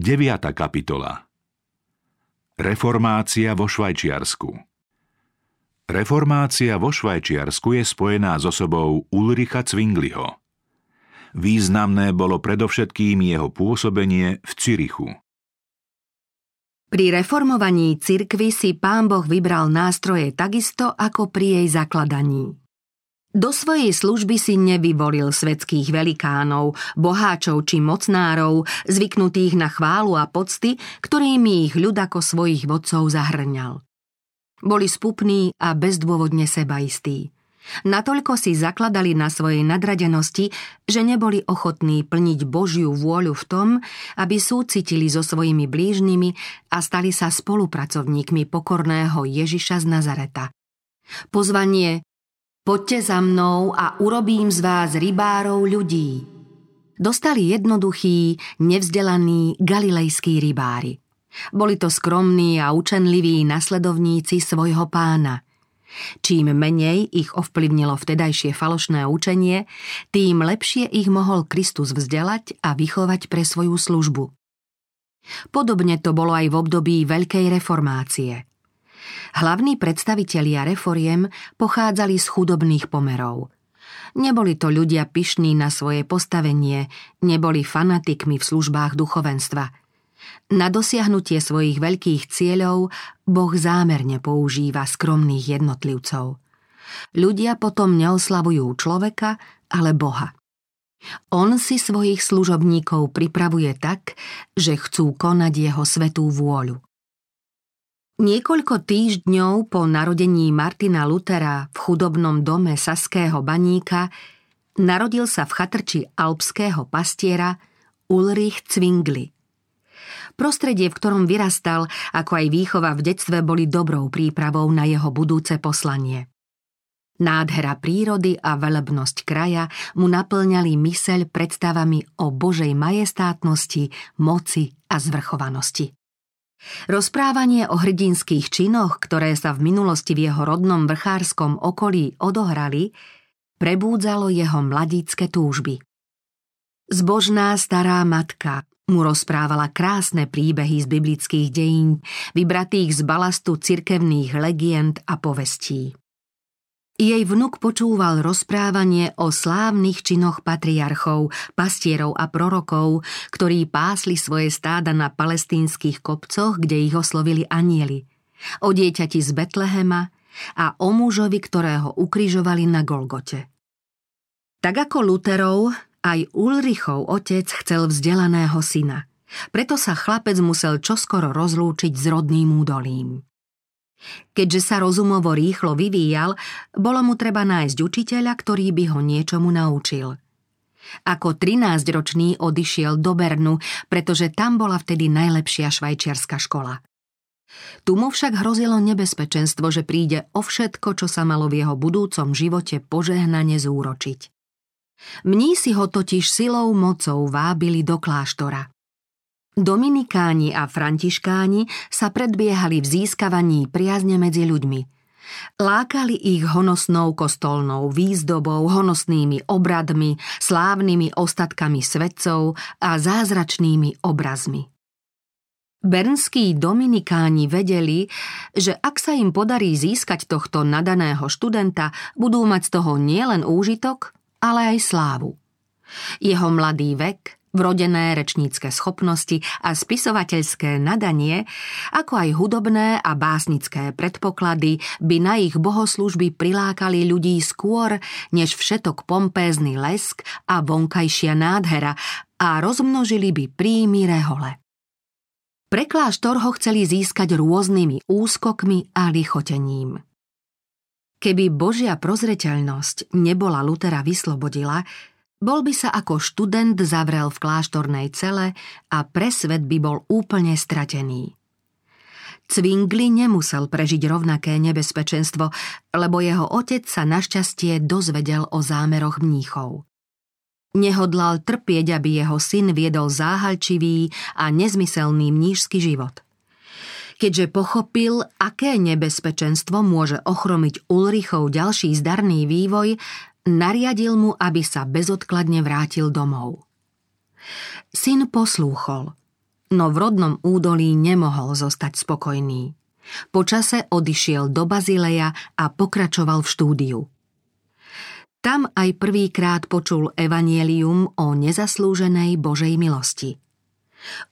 9. kapitola Reformácia vo Švajčiarsku Reformácia vo Švajčiarsku je spojená s osobou Ulricha Zwingliho. Významné bolo predovšetkým jeho pôsobenie v Cirichu. Pri reformovaní cirkvy si pán Boh vybral nástroje takisto ako pri jej zakladaní. Do svojej služby si nevyvolil svetských velikánov, boháčov či mocnárov, zvyknutých na chválu a pocty, ktorými ich ľud ako svojich vodcov zahrňal. Boli spupní a bezdôvodne sebaistí. Natoľko si zakladali na svojej nadradenosti, že neboli ochotní plniť Božiu vôľu v tom, aby súcitili so svojimi blížnymi a stali sa spolupracovníkmi pokorného Ježiša z Nazareta. Pozvanie Poďte za mnou a urobím z vás rybárov ľudí. Dostali jednoduchí, nevzdelaní galilejskí rybári. Boli to skromní a učenliví nasledovníci svojho pána. Čím menej ich ovplyvnilo vtedajšie falošné učenie, tým lepšie ich mohol Kristus vzdelať a vychovať pre svoju službu. Podobne to bolo aj v období Veľkej reformácie – Hlavní predstavitelia reforiem pochádzali z chudobných pomerov. Neboli to ľudia pyšní na svoje postavenie, neboli fanatikmi v službách duchovenstva. Na dosiahnutie svojich veľkých cieľov Boh zámerne používa skromných jednotlivcov. Ľudia potom neoslavujú človeka, ale Boha. On si svojich služobníkov pripravuje tak, že chcú konať jeho svetú vôľu. Niekoľko týždňov po narodení Martina Lutera v chudobnom dome Saského baníka narodil sa v chatrči alpského pastiera Ulrich Zwingli. Prostredie, v ktorom vyrastal, ako aj výchova v detstve boli dobrou prípravou na jeho budúce poslanie. Nádhera prírody a velebnosť kraja mu naplňali myseľ predstavami o Božej majestátnosti, moci a zvrchovanosti. Rozprávanie o hrdinských činoch, ktoré sa v minulosti v jeho rodnom vrchárskom okolí odohrali, prebúdzalo jeho mladícke túžby. Zbožná stará matka mu rozprávala krásne príbehy z biblických dejín, vybratých z balastu cirkevných legend a povestí. Jej vnuk počúval rozprávanie o slávnych činoch patriarchov, pastierov a prorokov, ktorí pásli svoje stáda na palestínskych kopcoch, kde ich oslovili anieli. O dieťati z Betlehema a o mužovi, ktorého ukrižovali na Golgote. Tak ako Luterov, aj Ulrichov otec chcel vzdelaného syna. Preto sa chlapec musel čoskoro rozlúčiť s rodným údolím. Keďže sa rozumovo rýchlo vyvíjal, bolo mu treba nájsť učiteľa, ktorý by ho niečomu naučil. Ako 13-ročný odišiel do Bernu, pretože tam bola vtedy najlepšia švajčiarska škola. Tu mu však hrozilo nebezpečenstvo, že príde o všetko, čo sa malo v jeho budúcom živote požehnane zúročiť. Mnísi ho totiž silou mocou vábili do kláštora. Dominikáni a františkáni sa predbiehali v získavaní priazne medzi ľuďmi. Lákali ich honosnou kostolnou výzdobou, honosnými obradmi, slávnymi ostatkami svetcov a zázračnými obrazmi. Bernskí dominikáni vedeli, že ak sa im podarí získať tohto nadaného študenta, budú mať z toho nielen úžitok, ale aj slávu. Jeho mladý vek, vrodené rečnícke schopnosti a spisovateľské nadanie, ako aj hudobné a básnické predpoklady by na ich bohoslužby prilákali ľudí skôr, než všetok pompézny lesk a vonkajšia nádhera a rozmnožili by príjmy rehole. Pre kláštor ho chceli získať rôznymi úskokmi a lichotením. Keby Božia prozreteľnosť nebola Lutera vyslobodila, bol by sa ako študent zavrel v kláštornej cele a pre svet by bol úplne stratený. Cvingli nemusel prežiť rovnaké nebezpečenstvo, lebo jeho otec sa našťastie dozvedel o zámeroch mníchov. Nehodlal trpieť, aby jeho syn viedol záhalčivý a nezmyselný mnížský život. Keďže pochopil, aké nebezpečenstvo môže ochromiť Ulrichov ďalší zdarný vývoj, nariadil mu, aby sa bezodkladne vrátil domov. Syn poslúchol. no v rodnom údolí nemohol zostať spokojný. Počase odišiel do Bazileja a pokračoval v štúdiu. Tam aj prvýkrát počul evanielium o nezaslúženej Božej milosti.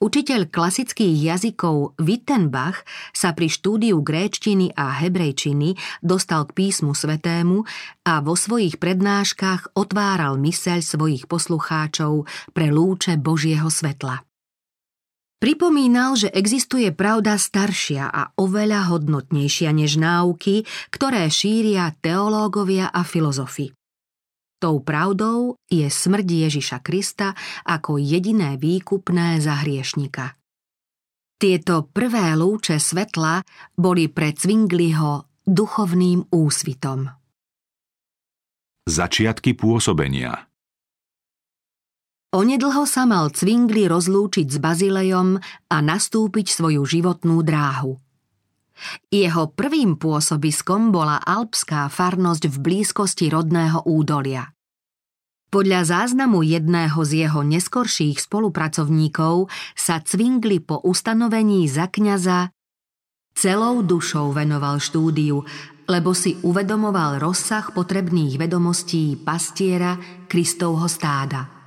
Učiteľ klasických jazykov Wittenbach sa pri štúdiu gréčtiny a hebrejčiny dostal k písmu svetému a vo svojich prednáškach otváral myseľ svojich poslucháčov pre lúče Božieho svetla. Pripomínal, že existuje pravda staršia a oveľa hodnotnejšia než náuky, ktoré šíria teológovia a filozofi. Tou pravdou je smrť Ježiša Krista ako jediné výkupné za hriešnika. Tieto prvé lúče svetla boli pre Cvingliho duchovným úsvitom. Začiatky pôsobenia Onedlho sa mal Cvingli rozlúčiť s Bazilejom a nastúpiť svoju životnú dráhu. Jeho prvým pôsobiskom bola alpská farnosť v blízkosti rodného údolia. Podľa záznamu jedného z jeho neskorších spolupracovníkov sa Cvingli po ustanovení za kňaza celou dušou venoval štúdiu, lebo si uvedomoval rozsah potrebných vedomostí pastiera Kristovho stáda –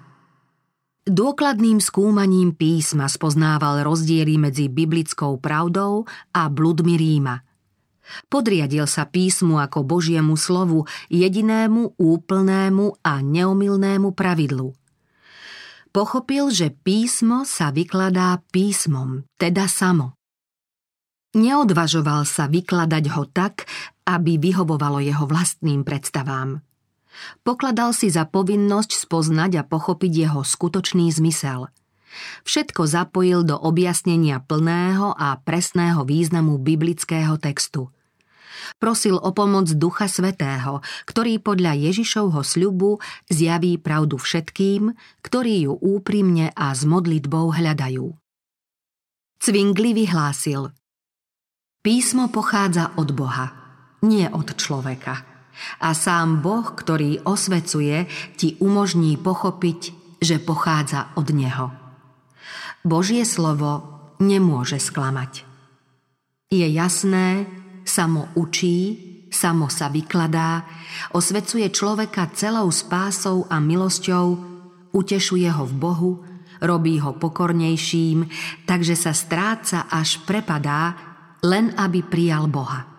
Dôkladným skúmaním písma spoznával rozdiely medzi biblickou pravdou a bludmi Ríma. Podriadil sa písmu ako Božiemu slovu, jedinému, úplnému a neomilnému pravidlu. Pochopil, že písmo sa vykladá písmom, teda samo. Neodvažoval sa vykladať ho tak, aby vyhovovalo jeho vlastným predstavám – Pokladal si za povinnosť spoznať a pochopiť jeho skutočný zmysel. Všetko zapojil do objasnenia plného a presného významu biblického textu. Prosil o pomoc Ducha Svetého, ktorý podľa Ježišovho sľubu zjaví pravdu všetkým, ktorí ju úprimne a s modlitbou hľadajú. Cvingli vyhlásil Písmo pochádza od Boha, nie od človeka – a sám Boh, ktorý osvecuje, ti umožní pochopiť, že pochádza od Neho. Božie slovo nemôže sklamať. Je jasné, samo učí, samo sa vykladá, osvecuje človeka celou spásou a milosťou, utešuje ho v Bohu, robí ho pokornejším, takže sa stráca až prepadá, len aby prijal Boha.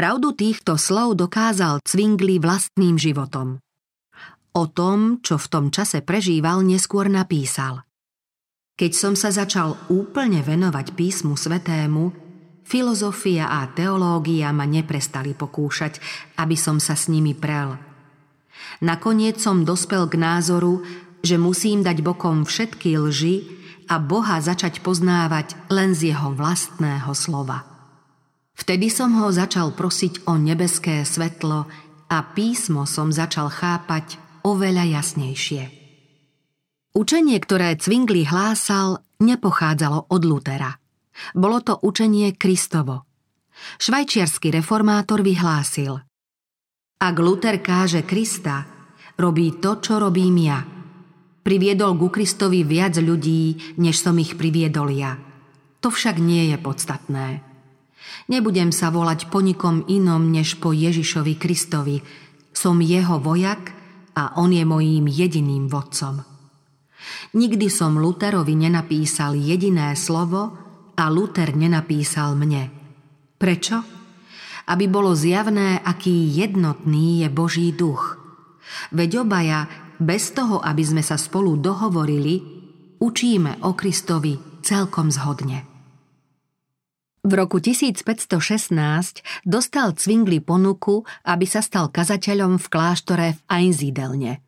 Pravdu týchto slov dokázal Cvingli vlastným životom. O tom, čo v tom čase prežíval, neskôr napísal. Keď som sa začal úplne venovať písmu svetému, filozofia a teológia ma neprestali pokúšať, aby som sa s nimi prel. Nakoniec som dospel k názoru, že musím dať bokom všetky lži a Boha začať poznávať len z jeho vlastného slova. Vtedy som ho začal prosiť o nebeské svetlo a písmo som začal chápať oveľa jasnejšie. Učenie, ktoré Cvingli hlásal, nepochádzalo od Lutera. Bolo to učenie Kristovo. Švajčiarsky reformátor vyhlásil Ak Luther káže Krista, robí to, čo robím ja. Priviedol ku Kristovi viac ľudí, než som ich priviedol ja. To však nie je podstatné. Nebudem sa volať po nikom inom, než po Ježišovi Kristovi. Som jeho vojak a on je mojím jediným vodcom. Nikdy som Luterovi nenapísal jediné slovo a Luther nenapísal mne. Prečo? Aby bolo zjavné, aký jednotný je Boží duch. Veď obaja, bez toho, aby sme sa spolu dohovorili, učíme o Kristovi celkom zhodne. V roku 1516 dostal Cvingli ponuku, aby sa stal kazateľom v kláštore v Einsiedelne.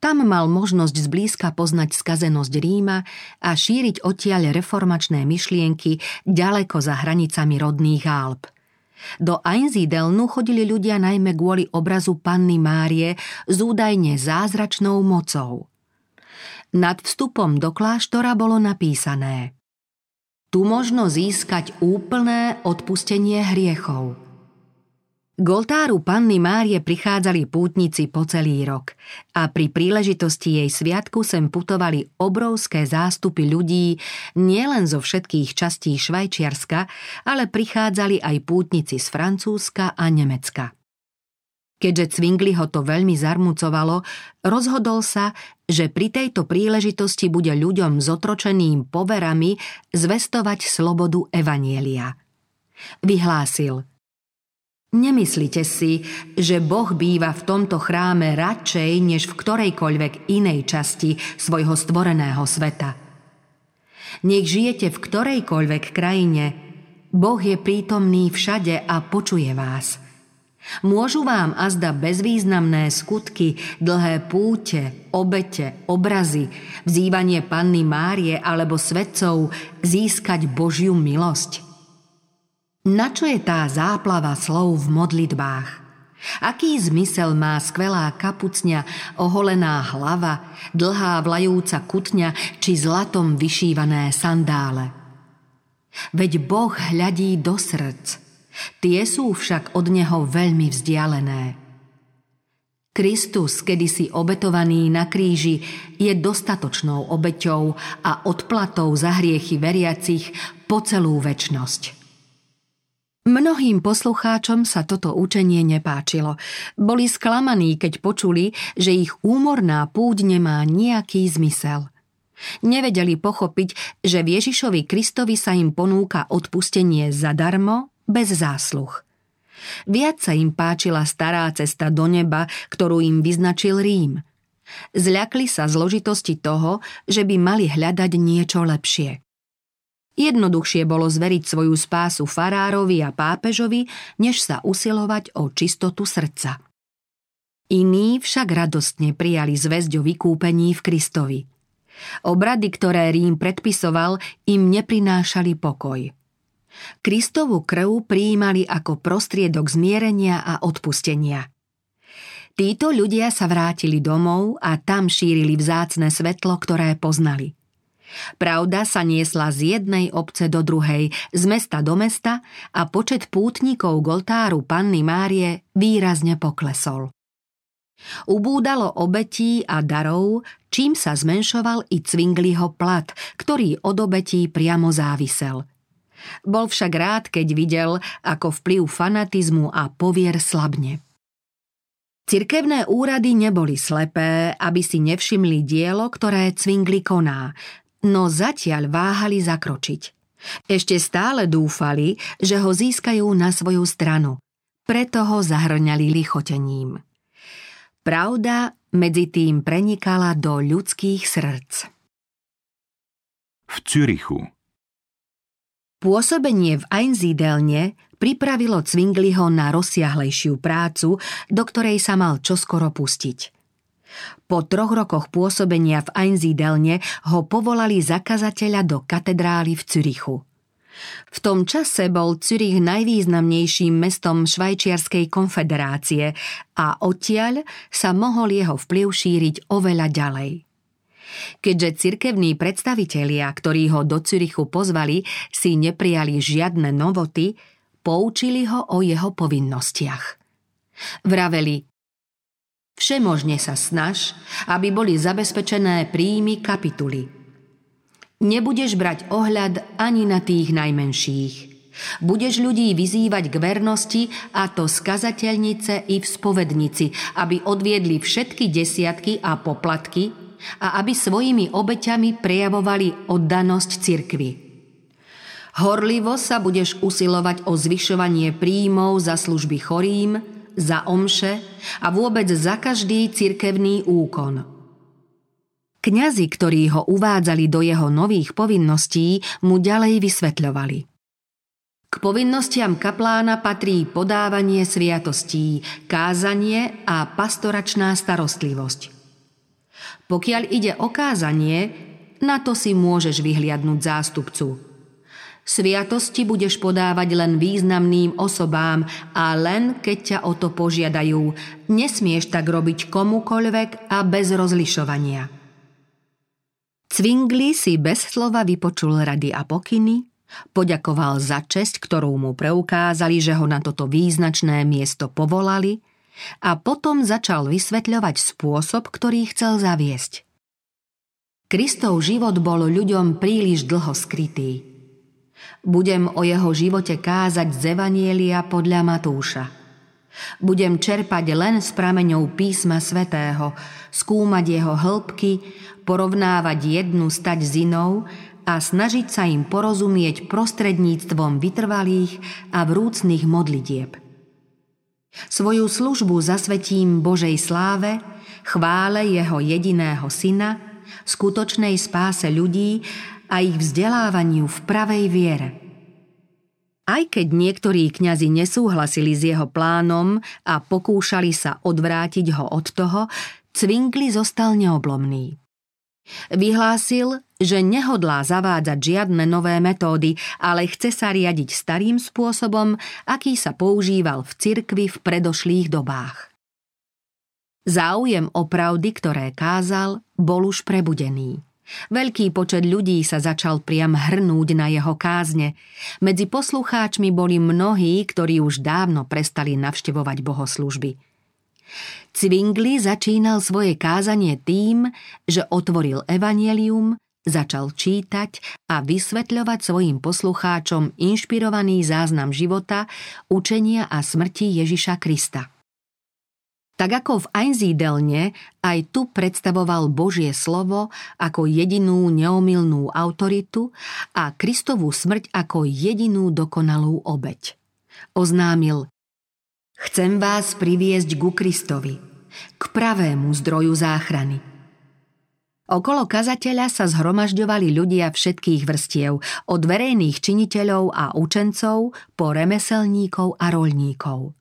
Tam mal možnosť zblízka poznať skazenosť Ríma a šíriť odtiaľ reformačné myšlienky ďaleko za hranicami rodných Alp. Do Einsiedelnu chodili ľudia najmä kvôli obrazu panny Márie s údajne zázračnou mocou. Nad vstupom do kláštora bolo napísané – tu možno získať úplné odpustenie hriechov. K oltáru panny Márie prichádzali pútnici po celý rok a pri príležitosti jej sviatku sem putovali obrovské zástupy ľudí nielen zo všetkých častí Švajčiarska, ale prichádzali aj pútnici z Francúzska a Nemecka. Keďže Cvingli ho to veľmi zarmucovalo, rozhodol sa, že pri tejto príležitosti bude ľuďom zotročeným poverami zvestovať slobodu Evanielia. Vyhlásil – Nemyslite si, že Boh býva v tomto chráme radšej než v ktorejkoľvek inej časti svojho stvoreného sveta. Nech žijete v ktorejkoľvek krajine, Boh je prítomný všade a počuje vás. Môžu vám azda bezvýznamné skutky, dlhé púte, obete, obrazy, vzývanie panny Márie alebo svetcov získať Božiu milosť – na čo je tá záplava slov v modlitbách? Aký zmysel má skvelá kapucňa, oholená hlava, dlhá vlajúca kutňa či zlatom vyšívané sandále? Veď Boh hľadí do srdc. Tie sú však od Neho veľmi vzdialené. Kristus, kedysi obetovaný na kríži, je dostatočnou obeťou a odplatou za hriechy veriacich po celú väčnosť. Mnohým poslucháčom sa toto učenie nepáčilo. Boli sklamaní, keď počuli, že ich úmorná púť nemá nejaký zmysel. Nevedeli pochopiť, že Ježišovi Kristovi sa im ponúka odpustenie zadarmo, bez zásluh. Viac sa im páčila stará cesta do neba, ktorú im vyznačil Rím. Zľakli sa zložitosti toho, že by mali hľadať niečo lepšie. Jednoduchšie bolo zveriť svoju spásu farárovi a pápežovi, než sa usilovať o čistotu srdca. Iní však radostne prijali zväzť o vykúpení v Kristovi. Obrady, ktoré Rím predpisoval, im neprinášali pokoj. Kristovu krv prijímali ako prostriedok zmierenia a odpustenia. Títo ľudia sa vrátili domov a tam šírili vzácne svetlo, ktoré poznali – Pravda sa niesla z jednej obce do druhej, z mesta do mesta a počet pútnikov Goltáru Panny Márie výrazne poklesol. Ubúdalo obetí a darov, čím sa zmenšoval i Cvingliho plat, ktorý od obetí priamo závisel. Bol však rád, keď videl, ako vplyv fanatizmu a povier slabne. Cirkevné úrady neboli slepé, aby si nevšimli dielo, ktoré Cvingli koná, no zatiaľ váhali zakročiť. Ešte stále dúfali, že ho získajú na svoju stranu, preto ho zahrňali lichotením. Pravda medzi tým prenikala do ľudských srdc. V Cürichu Pôsobenie v Einsiedelne pripravilo Zwingliho na rozsiahlejšiu prácu, do ktorej sa mal čoskoro pustiť. Po troch rokoch pôsobenia v Einsiedelne ho povolali zakazateľa do katedrály v Cürichu. V tom čase bol Cürich najvýznamnejším mestom Švajčiarskej konfederácie a odtiaľ sa mohol jeho vplyv šíriť oveľa ďalej. Keďže cirkevní predstavitelia, ktorí ho do Cürichu pozvali, si neprijali žiadne novoty, poučili ho o jeho povinnostiach. Vraveli, Všemožne sa snaž, aby boli zabezpečené príjmy kapituly. Nebudeš brať ohľad ani na tých najmenších. Budeš ľudí vyzývať k vernosti a to skazateľnice i v spovednici, aby odviedli všetky desiatky a poplatky a aby svojimi obeťami prejavovali oddanosť cirkvi. Horlivo sa budeš usilovať o zvyšovanie príjmov za služby chorým, za omše a vôbec za každý cirkevný úkon. Kňazi, ktorí ho uvádzali do jeho nových povinností, mu ďalej vysvetľovali. K povinnostiam kaplána patrí podávanie sviatostí, kázanie a pastoračná starostlivosť. Pokiaľ ide o kázanie, na to si môžeš vyhliadnúť zástupcu – Sviatosti budeš podávať len významným osobám a len keď ťa o to požiadajú. Nesmieš tak robiť komukoľvek a bez rozlišovania. Cvingli si bez slova vypočul rady a pokyny Poďakoval za česť, ktorú mu preukázali, že ho na toto význačné miesto povolali a potom začal vysvetľovať spôsob, ktorý chcel zaviesť. Kristov život bol ľuďom príliš dlho skrytý. Budem o jeho živote kázať z Evanielia podľa Matúša. Budem čerpať len s prameňou písma svätého, skúmať jeho hĺbky, porovnávať jednu stať s inou a snažiť sa im porozumieť prostredníctvom vytrvalých a vrúcných modlitieb. Svoju službu zasvetím Božej sláve, chvále jeho jediného syna, skutočnej spáse ľudí a ich vzdelávaniu v pravej viere. Aj keď niektorí kňazi nesúhlasili s jeho plánom a pokúšali sa odvrátiť ho od toho, Cvinkli zostal neoblomný. Vyhlásil, že nehodlá zavádzať žiadne nové metódy, ale chce sa riadiť starým spôsobom, aký sa používal v cirkvi v predošlých dobách. Záujem o pravdy, ktoré kázal, bol už prebudený. Veľký počet ľudí sa začal priam hrnúť na jeho kázne. Medzi poslucháčmi boli mnohí, ktorí už dávno prestali navštevovať bohoslužby. Cvingli začínal svoje kázanie tým, že otvoril evanelium, začal čítať a vysvetľovať svojim poslucháčom inšpirovaný záznam života, učenia a smrti Ježiša Krista. Tak ako v Einsiedelne, aj tu predstavoval Božie slovo ako jedinú neomilnú autoritu a Kristovú smrť ako jedinú dokonalú obeď. Oznámil Chcem vás priviesť ku Kristovi, k pravému zdroju záchrany. Okolo kazateľa sa zhromažďovali ľudia všetkých vrstiev, od verejných činiteľov a učencov po remeselníkov a roľníkov.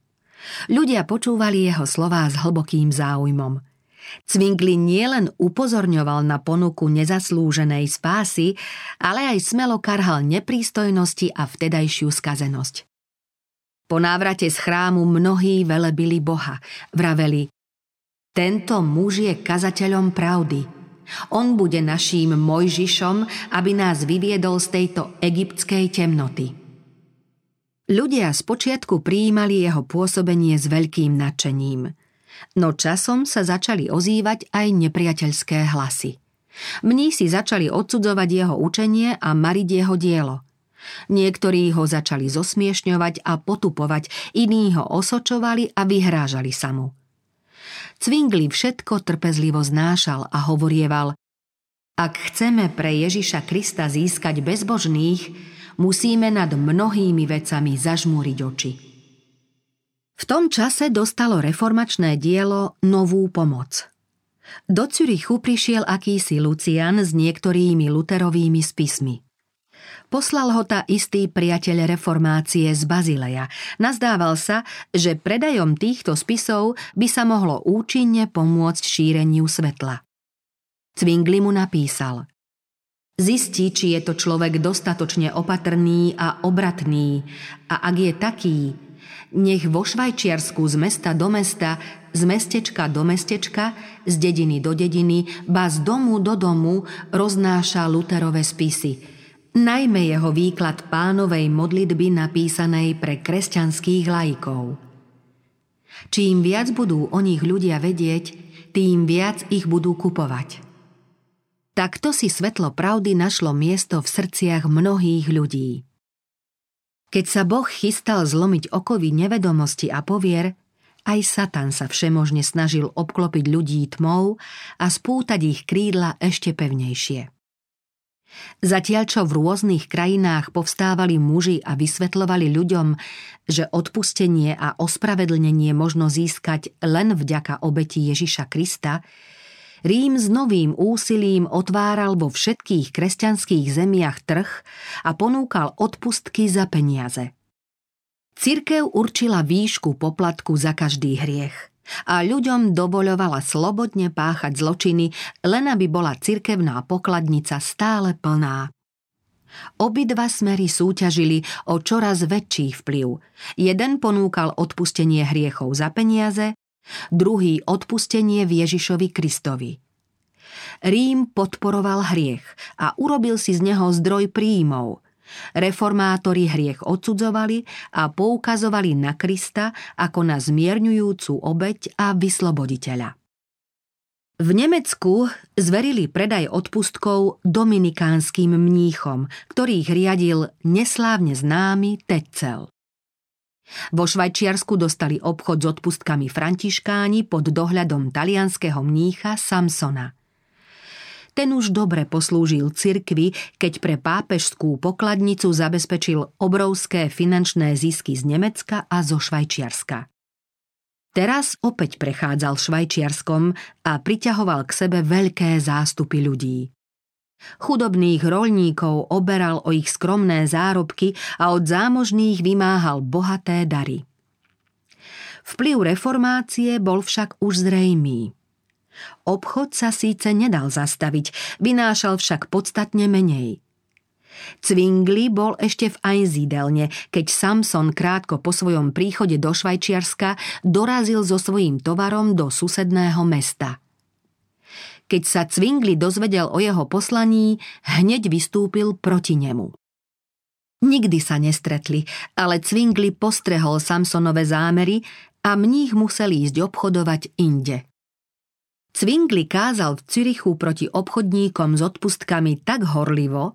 Ľudia počúvali jeho slová s hlbokým záujmom. Cvingli nielen upozorňoval na ponuku nezaslúženej spásy, ale aj smelo karhal neprístojnosti a vtedajšiu skazenosť. Po návrate z chrámu mnohí velebili Boha. Vraveli, tento muž je kazateľom pravdy. On bude naším Mojžišom, aby nás vyviedol z tejto egyptskej temnoty. Ľudia spočiatku prijímali jeho pôsobenie s veľkým nadšením. No časom sa začali ozývať aj nepriateľské hlasy. si začali odsudzovať jeho učenie a mariť jeho dielo. Niektorí ho začali zosmiešňovať a potupovať, iní ho osočovali a vyhrážali sa mu. Cvingli všetko trpezlivo znášal a hovorieval Ak chceme pre Ježiša Krista získať bezbožných, musíme nad mnohými vecami zažmúriť oči. V tom čase dostalo reformačné dielo novú pomoc. Do Cürichu prišiel akýsi Lucian s niektorými luterovými spismi. Poslal ho ta istý priateľ reformácie z Bazileja. Nazdával sa, že predajom týchto spisov by sa mohlo účinne pomôcť šíreniu svetla. Cvingli mu napísal – Zistí, či je to človek dostatočne opatrný a obratný a ak je taký, nech vo Švajčiarsku z mesta do mesta, z mestečka do mestečka, z dediny do dediny, ba z domu do domu roznáša Luterové spisy, najmä jeho výklad pánovej modlitby napísanej pre kresťanských lajkov. Čím viac budú o nich ľudia vedieť, tým viac ich budú kupovať. Takto si svetlo pravdy našlo miesto v srdciach mnohých ľudí. Keď sa Boh chystal zlomiť okovy nevedomosti a povier, aj Satan sa všemožne snažil obklopiť ľudí tmou a spútať ich krídla ešte pevnejšie. Zatiaľ čo v rôznych krajinách povstávali muži a vysvetľovali ľuďom, že odpustenie a ospravedlnenie možno získať len vďaka obeti Ježiša Krista, Rím s novým úsilím otváral vo všetkých kresťanských zemiach trh a ponúkal odpustky za peniaze. Cirkev určila výšku poplatku za každý hriech a ľuďom dovoľovala slobodne páchať zločiny, len aby bola cirkevná pokladnica stále plná. Obidva smery súťažili o čoraz väčší vplyv. Jeden ponúkal odpustenie hriechov za peniaze, druhý odpustenie Ježišovi Kristovi. Rím podporoval hriech a urobil si z neho zdroj príjmov. Reformátori hriech odsudzovali a poukazovali na Krista ako na zmierňujúcu obeď a vysloboditeľa. V Nemecku zverili predaj odpustkov dominikánskym mníchom, ktorých riadil neslávne známy Tetzel. Vo Švajčiarsku dostali obchod s odpustkami františkáni pod dohľadom talianského mnícha Samsona. Ten už dobre poslúžil cirkvi, keď pre pápežskú pokladnicu zabezpečil obrovské finančné zisky z Nemecka a zo Švajčiarska. Teraz opäť prechádzal Švajčiarskom a priťahoval k sebe veľké zástupy ľudí. Chudobných roľníkov oberal o ich skromné zárobky a od zámožných vymáhal bohaté dary. Vplyv reformácie bol však už zrejmý. Obchod sa síce nedal zastaviť, vynášal však podstatne menej – Cvingli bol ešte v Einzídelne, keď Samson krátko po svojom príchode do Švajčiarska dorazil so svojím tovarom do susedného mesta. Keď sa Cvingli dozvedel o jeho poslaní, hneď vystúpil proti nemu. Nikdy sa nestretli, ale Cvingli postrehol Samsonové zámery a mních musel ísť obchodovať inde. Cvingli kázal v Cirichu proti obchodníkom s odpustkami tak horlivo,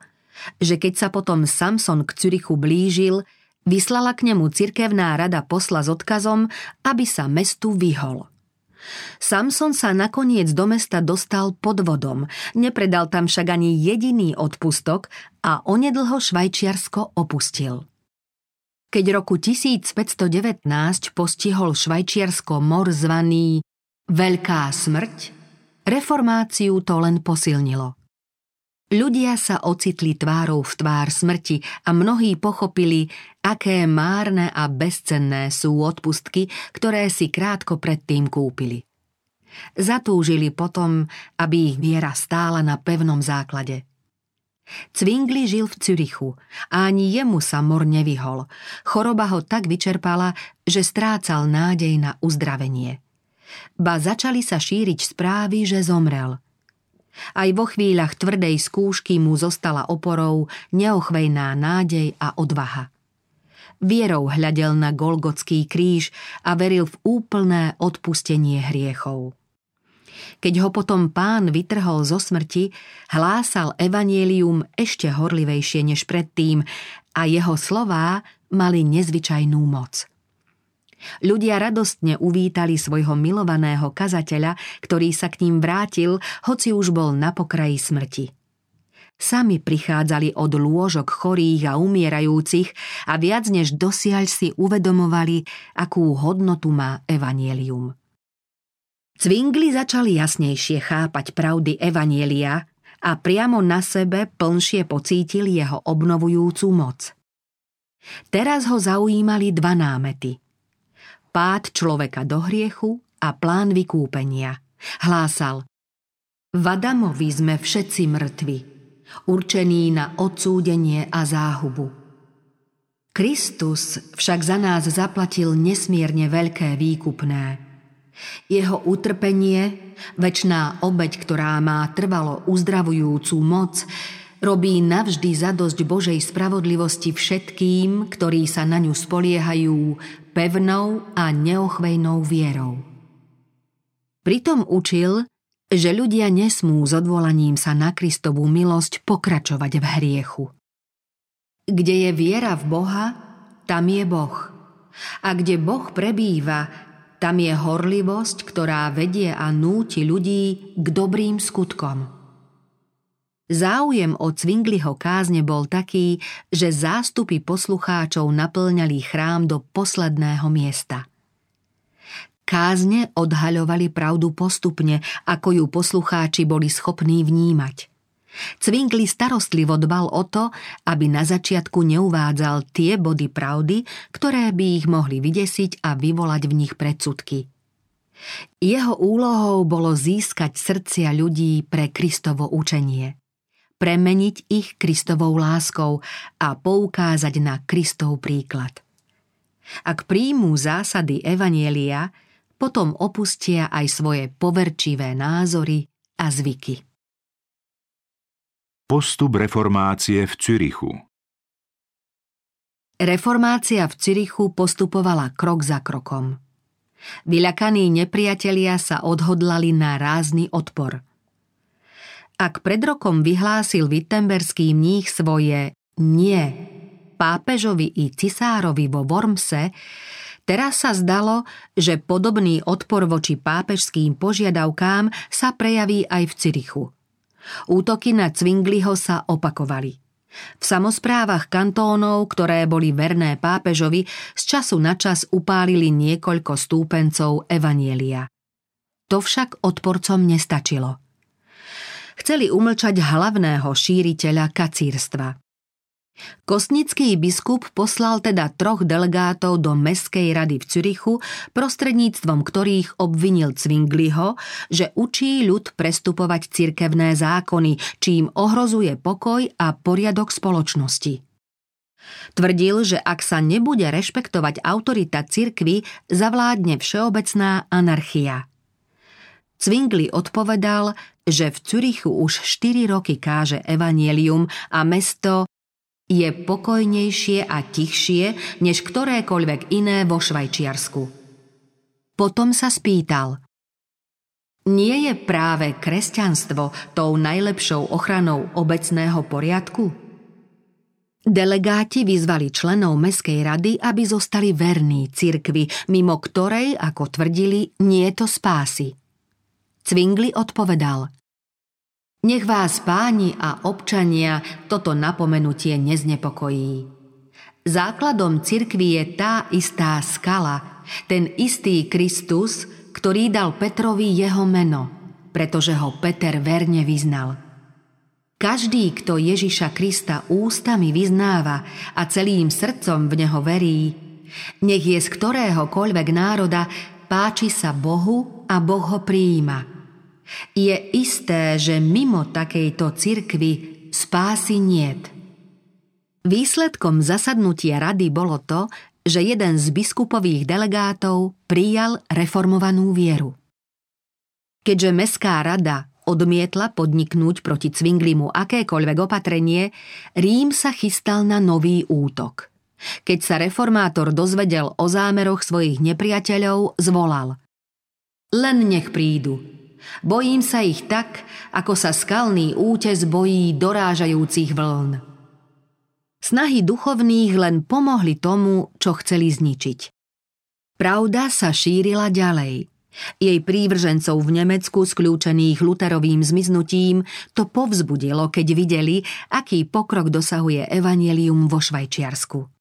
že keď sa potom Samson k Cürichu blížil, vyslala k nemu cirkevná rada posla s odkazom, aby sa mestu vyhol. Samson sa nakoniec do mesta dostal pod vodom, nepredal tam však ani jediný odpustok a onedlho Švajčiarsko opustil. Keď roku 1519 postihol Švajčiarsko mor zvaný Veľká smrť, reformáciu to len posilnilo. Ľudia sa ocitli tvárou v tvár smrti a mnohí pochopili, aké márne a bezcenné sú odpustky, ktoré si krátko predtým kúpili. Zatúžili potom, aby ich viera stála na pevnom základe. Cvingli žil v Cürichu a ani jemu sa mor nevyhol. Choroba ho tak vyčerpala, že strácal nádej na uzdravenie. Ba začali sa šíriť správy, že zomrel – aj vo chvíľach tvrdej skúšky mu zostala oporou neochvejná nádej a odvaha. Vierou hľadel na Golgotský kríž a veril v úplné odpustenie hriechov. Keď ho potom pán vytrhol zo smrti, hlásal evanielium ešte horlivejšie než predtým a jeho slová mali nezvyčajnú moc. Ľudia radostne uvítali svojho milovaného kazateľa, ktorý sa k ním vrátil, hoci už bol na pokraji smrti. Sami prichádzali od lôžok chorých a umierajúcich a viac než dosiaľ si uvedomovali, akú hodnotu má evanielium. Cvingli začali jasnejšie chápať pravdy evanielia a priamo na sebe plnšie pocítil jeho obnovujúcu moc. Teraz ho zaujímali dva námety – pád človeka do hriechu a plán vykúpenia. Hlásal V Adamovi sme všetci mŕtvi, určení na odsúdenie a záhubu. Kristus však za nás zaplatil nesmierne veľké výkupné. Jeho utrpenie, väčná obeď, ktorá má trvalo uzdravujúcu moc, robí navždy zadosť Božej spravodlivosti všetkým, ktorí sa na ňu spoliehajú pevnou a neochvejnou vierou. Pritom učil, že ľudia nesmú s odvolaním sa na Kristovú milosť pokračovať v hriechu. Kde je viera v Boha, tam je Boh. A kde Boh prebýva, tam je horlivosť, ktorá vedie a núti ľudí k dobrým skutkom. Záujem o Cvingliho kázne bol taký, že zástupy poslucháčov naplňali chrám do posledného miesta. Kázne odhaľovali pravdu postupne, ako ju poslucháči boli schopní vnímať. Cvinkli starostlivo dbal o to, aby na začiatku neuvádzal tie body pravdy, ktoré by ich mohli vydesiť a vyvolať v nich predsudky. Jeho úlohou bolo získať srdcia ľudí pre Kristovo učenie – premeniť ich Kristovou láskou a poukázať na Kristov príklad. Ak príjmú zásady Evanielia, potom opustia aj svoje poverčivé názory a zvyky. Postup reformácie v Cürichu Reformácia v Cirichu postupovala krok za krokom. Vyľakaní nepriatelia sa odhodlali na rázny odpor. Ak pred rokom vyhlásil Wittenberský mních svoje nie pápežovi i cisárovi vo Wormse, teraz sa zdalo, že podobný odpor voči pápežským požiadavkám sa prejaví aj v Cirichu. Útoky na Cvingliho sa opakovali – v samozprávach kantónov, ktoré boli verné pápežovi, z času na čas upálili niekoľko stúpencov Evanielia. To však odporcom nestačilo. Chceli umlčať hlavného šíriteľa kacírstva. Kostnický biskup poslal teda troch delegátov do Mestskej rady v Cürichu, prostredníctvom ktorých obvinil Cvingliho, že učí ľud prestupovať cirkevné zákony, čím ohrozuje pokoj a poriadok spoločnosti. Tvrdil, že ak sa nebude rešpektovať autorita cirkvy, zavládne všeobecná anarchia. Cvingli odpovedal, že v Cürichu už 4 roky káže evanielium a mesto je pokojnejšie a tichšie než ktorékoľvek iné vo Švajčiarsku. Potom sa spýtal. Nie je práve kresťanstvo tou najlepšou ochranou obecného poriadku? Delegáti vyzvali členov Mestskej rady, aby zostali verní cirkvi, mimo ktorej, ako tvrdili, nie to spásy. Cvingli odpovedal – nech vás páni a občania toto napomenutie neznepokojí. Základom cirkvi je tá istá skala, ten istý Kristus, ktorý dal Petrovi jeho meno, pretože ho Peter verne vyznal. Každý, kto Ježiša Krista ústami vyznáva a celým srdcom v neho verí, nech je z ktoréhokoľvek národa, páči sa Bohu a Boh ho prijíma – je isté, že mimo takejto cirkvy spásy niet. Výsledkom zasadnutia rady bolo to, že jeden z biskupových delegátov prijal reformovanú vieru. Keďže Mestská rada odmietla podniknúť proti Cvinglimu akékoľvek opatrenie, Rím sa chystal na nový útok. Keď sa reformátor dozvedel o zámeroch svojich nepriateľov, zvolal Len nech prídu, Bojím sa ich tak, ako sa skalný útes bojí dorážajúcich vln. Snahy duchovných len pomohli tomu, čo chceli zničiť. Pravda sa šírila ďalej. Jej prívržencov v Nemecku skľúčených Luterovým zmiznutím to povzbudilo, keď videli, aký pokrok dosahuje evanelium vo Švajčiarsku.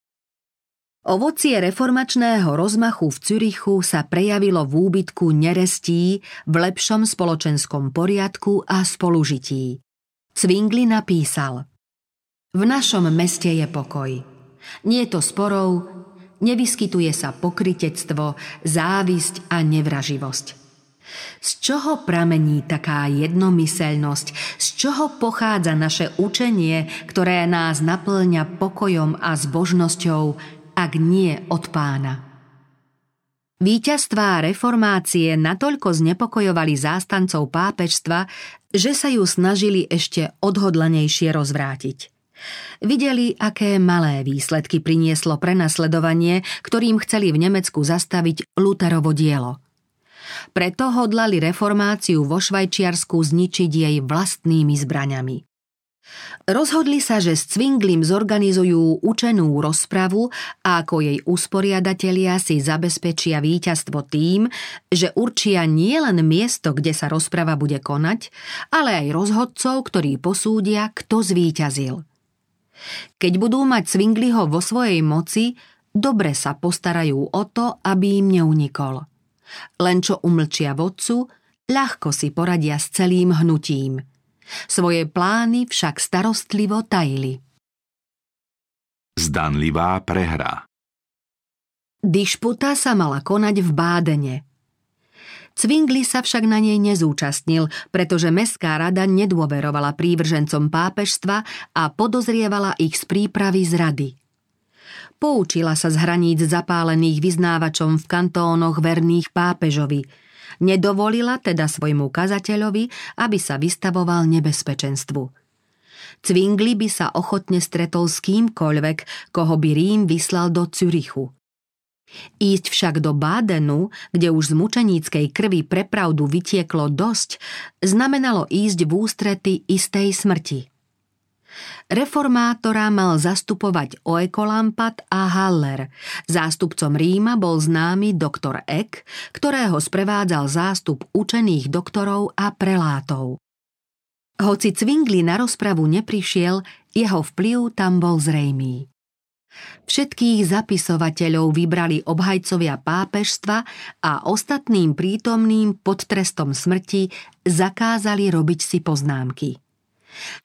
Ovocie reformačného rozmachu v Cürichu sa prejavilo v úbytku nerestí, v lepšom spoločenskom poriadku a spolužití. Cvingli napísal V našom meste je pokoj. Nie to sporov, nevyskytuje sa pokritectvo, závisť a nevraživosť. Z čoho pramení taká jednomyseľnosť? Z čoho pochádza naše učenie, ktoré nás naplňa pokojom a zbožnosťou, ak nie od pána. Výťazstvá reformácie natoľko znepokojovali zástancov pápežstva, že sa ju snažili ešte odhodlanejšie rozvrátiť. Videli, aké malé výsledky prinieslo prenasledovanie, ktorým chceli v Nemecku zastaviť Luterovo dielo. Preto hodlali reformáciu vo Švajčiarsku zničiť jej vlastnými zbraňami. Rozhodli sa, že s Cvinglim zorganizujú učenú rozpravu a ako jej usporiadatelia si zabezpečia víťazstvo tým, že určia nielen miesto, kde sa rozprava bude konať, ale aj rozhodcov, ktorí posúdia, kto zvíťazil. Keď budú mať Cvingliho vo svojej moci, dobre sa postarajú o to, aby im neunikol. Len čo umlčia vodcu, ľahko si poradia s celým hnutím – svoje plány však starostlivo tajili. Zdanlivá prehra Dišputa sa mala konať v Bádene. Cvingli sa však na nej nezúčastnil, pretože Mestská rada nedôverovala prívržencom pápežstva a podozrievala ich z prípravy z rady. Poučila sa z hraníc zapálených vyznávačom v kantónoch verných pápežovi – Nedovolila teda svojmu kazateľovi, aby sa vystavoval nebezpečenstvu. Cvingli by sa ochotne stretol s kýmkoľvek, koho by Rím vyslal do Cürichu. Ísť však do Bádenu, kde už z mučeníckej krvi prepravdu vytieklo dosť, znamenalo ísť v ústrety istej smrti. Reformátora mal zastupovať Oekolampat a Haller. Zástupcom Ríma bol známy doktor Eck, ktorého sprevádzal zástup učených doktorov a prelátov. Hoci Cvingli na rozpravu neprišiel, jeho vplyv tam bol zrejmý. Všetkých zapisovateľov vybrali obhajcovia pápežstva a ostatným prítomným pod trestom smrti zakázali robiť si poznámky.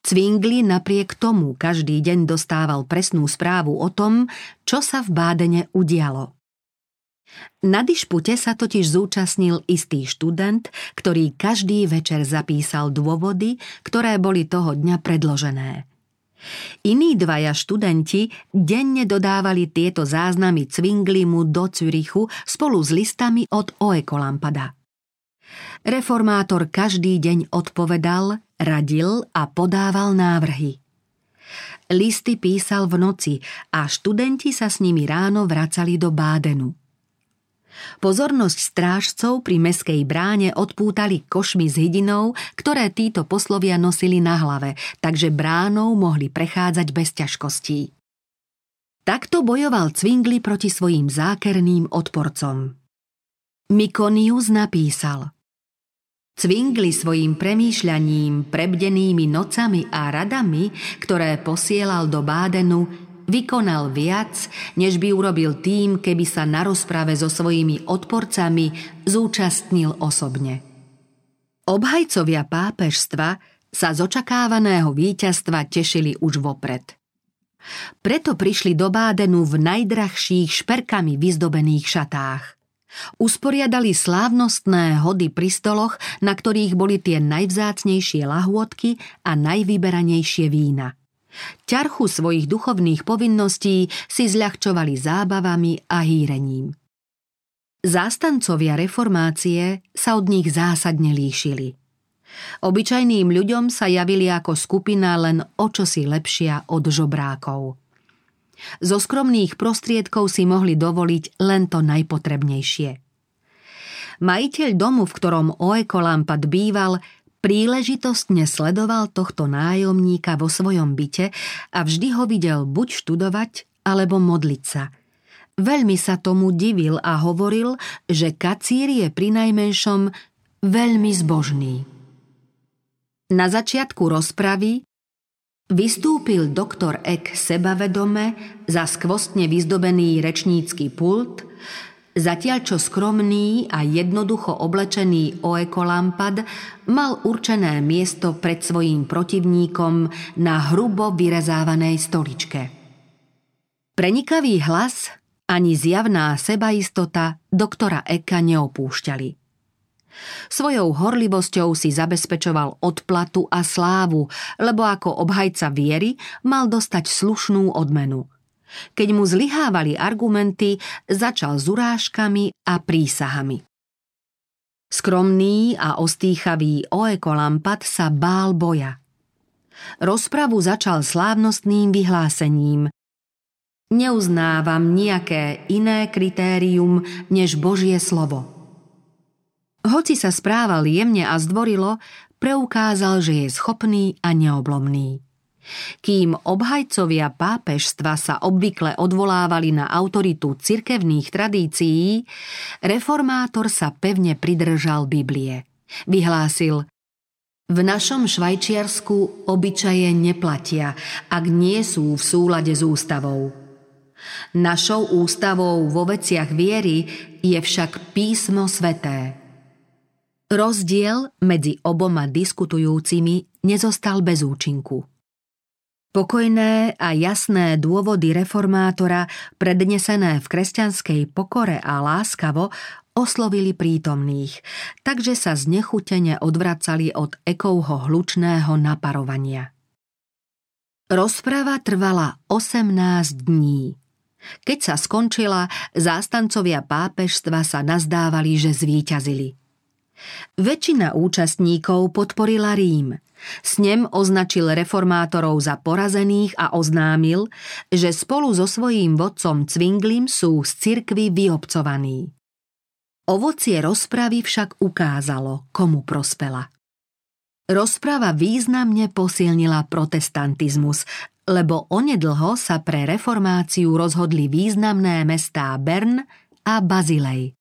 Cvingli napriek tomu každý deň dostával presnú správu o tom, čo sa v Bádene udialo. Na dišpute sa totiž zúčastnil istý študent, ktorý každý večer zapísal dôvody, ktoré boli toho dňa predložené. Iní dvaja študenti denne dodávali tieto záznamy Cvinglimu do Cürichu spolu s listami od Oekolampada. Reformátor každý deň odpovedal, radil a podával návrhy. Listy písal v noci a študenti sa s nimi ráno vracali do Bádenu. Pozornosť strážcov pri meskej bráne odpútali košmi s hydinou, ktoré títo poslovia nosili na hlave, takže bránou mohli prechádzať bez ťažkostí. Takto bojoval Cvingli proti svojim zákerným odporcom. Mikonius napísal Cvingli svojim premýšľaním, prebdenými nocami a radami, ktoré posielal do Bádenu, Vykonal viac, než by urobil tým, keby sa na rozprave so svojimi odporcami zúčastnil osobne. Obhajcovia pápežstva sa z očakávaného víťazstva tešili už vopred. Preto prišli do Bádenu v najdrahších šperkami vyzdobených šatách. Usporiadali slávnostné hody pri stoloch, na ktorých boli tie najvzácnejšie lahôdky a najvyberanejšie vína – Ťarchu svojich duchovných povinností si zľahčovali zábavami a hýrením. Zástancovia reformácie sa od nich zásadne líšili. Obyčajným ľuďom sa javili ako skupina len o čosi lepšia od žobrákov. Zo skromných prostriedkov si mohli dovoliť len to najpotrebnejšie. Majiteľ domu, v ktorom Oekolampad býval, Príležitostne sledoval tohto nájomníka vo svojom byte a vždy ho videl buď študovať, alebo modliť sa. Veľmi sa tomu divil a hovoril, že kacír je pri najmenšom veľmi zbožný. Na začiatku rozpravy vystúpil doktor Ek sebavedome za skvostne vyzdobený rečnícky pult, Zatiaľ čo skromný a jednoducho oblečený Oekolampad mal určené miesto pred svojím protivníkom na hrubo vyrezávanej stoličke. Prenikavý hlas ani zjavná sebaistota doktora Eka neopúšťali. Svojou horlivosťou si zabezpečoval odplatu a slávu, lebo ako obhajca viery mal dostať slušnú odmenu – keď mu zlyhávali argumenty, začal s urážkami a prísahami. Skromný a ostýchavý Oekolampat sa bál boja. Rozpravu začal slávnostným vyhlásením. Neuznávam nejaké iné kritérium než Božie slovo. Hoci sa správal jemne a zdvorilo, preukázal, že je schopný a neoblomný. Kým obhajcovia pápežstva sa obvykle odvolávali na autoritu cirkevných tradícií, reformátor sa pevne pridržal Biblie. Vyhlásil v našom Švajčiarsku obyčaje neplatia, ak nie sú v súlade s ústavou. Našou ústavou vo veciach viery je však písmo sveté. Rozdiel medzi oboma diskutujúcimi nezostal bez účinku. Pokojné a jasné dôvody reformátora, prednesené v kresťanskej pokore a láskavo, oslovili prítomných, takže sa znechutene odvracali od ekovho hlučného naparovania. Rozprava trvala 18 dní. Keď sa skončila, zástancovia pápežstva sa nazdávali, že zvíťazili. Väčšina účastníkov podporila Rím – Snem označil reformátorov za porazených a oznámil, že spolu so svojím vodcom Cvinglim sú z cirkvy vyobcovaní. Ovocie rozpravy však ukázalo, komu prospela. Rozprava významne posilnila protestantizmus, lebo onedlho sa pre reformáciu rozhodli významné mestá Bern a Bazilej.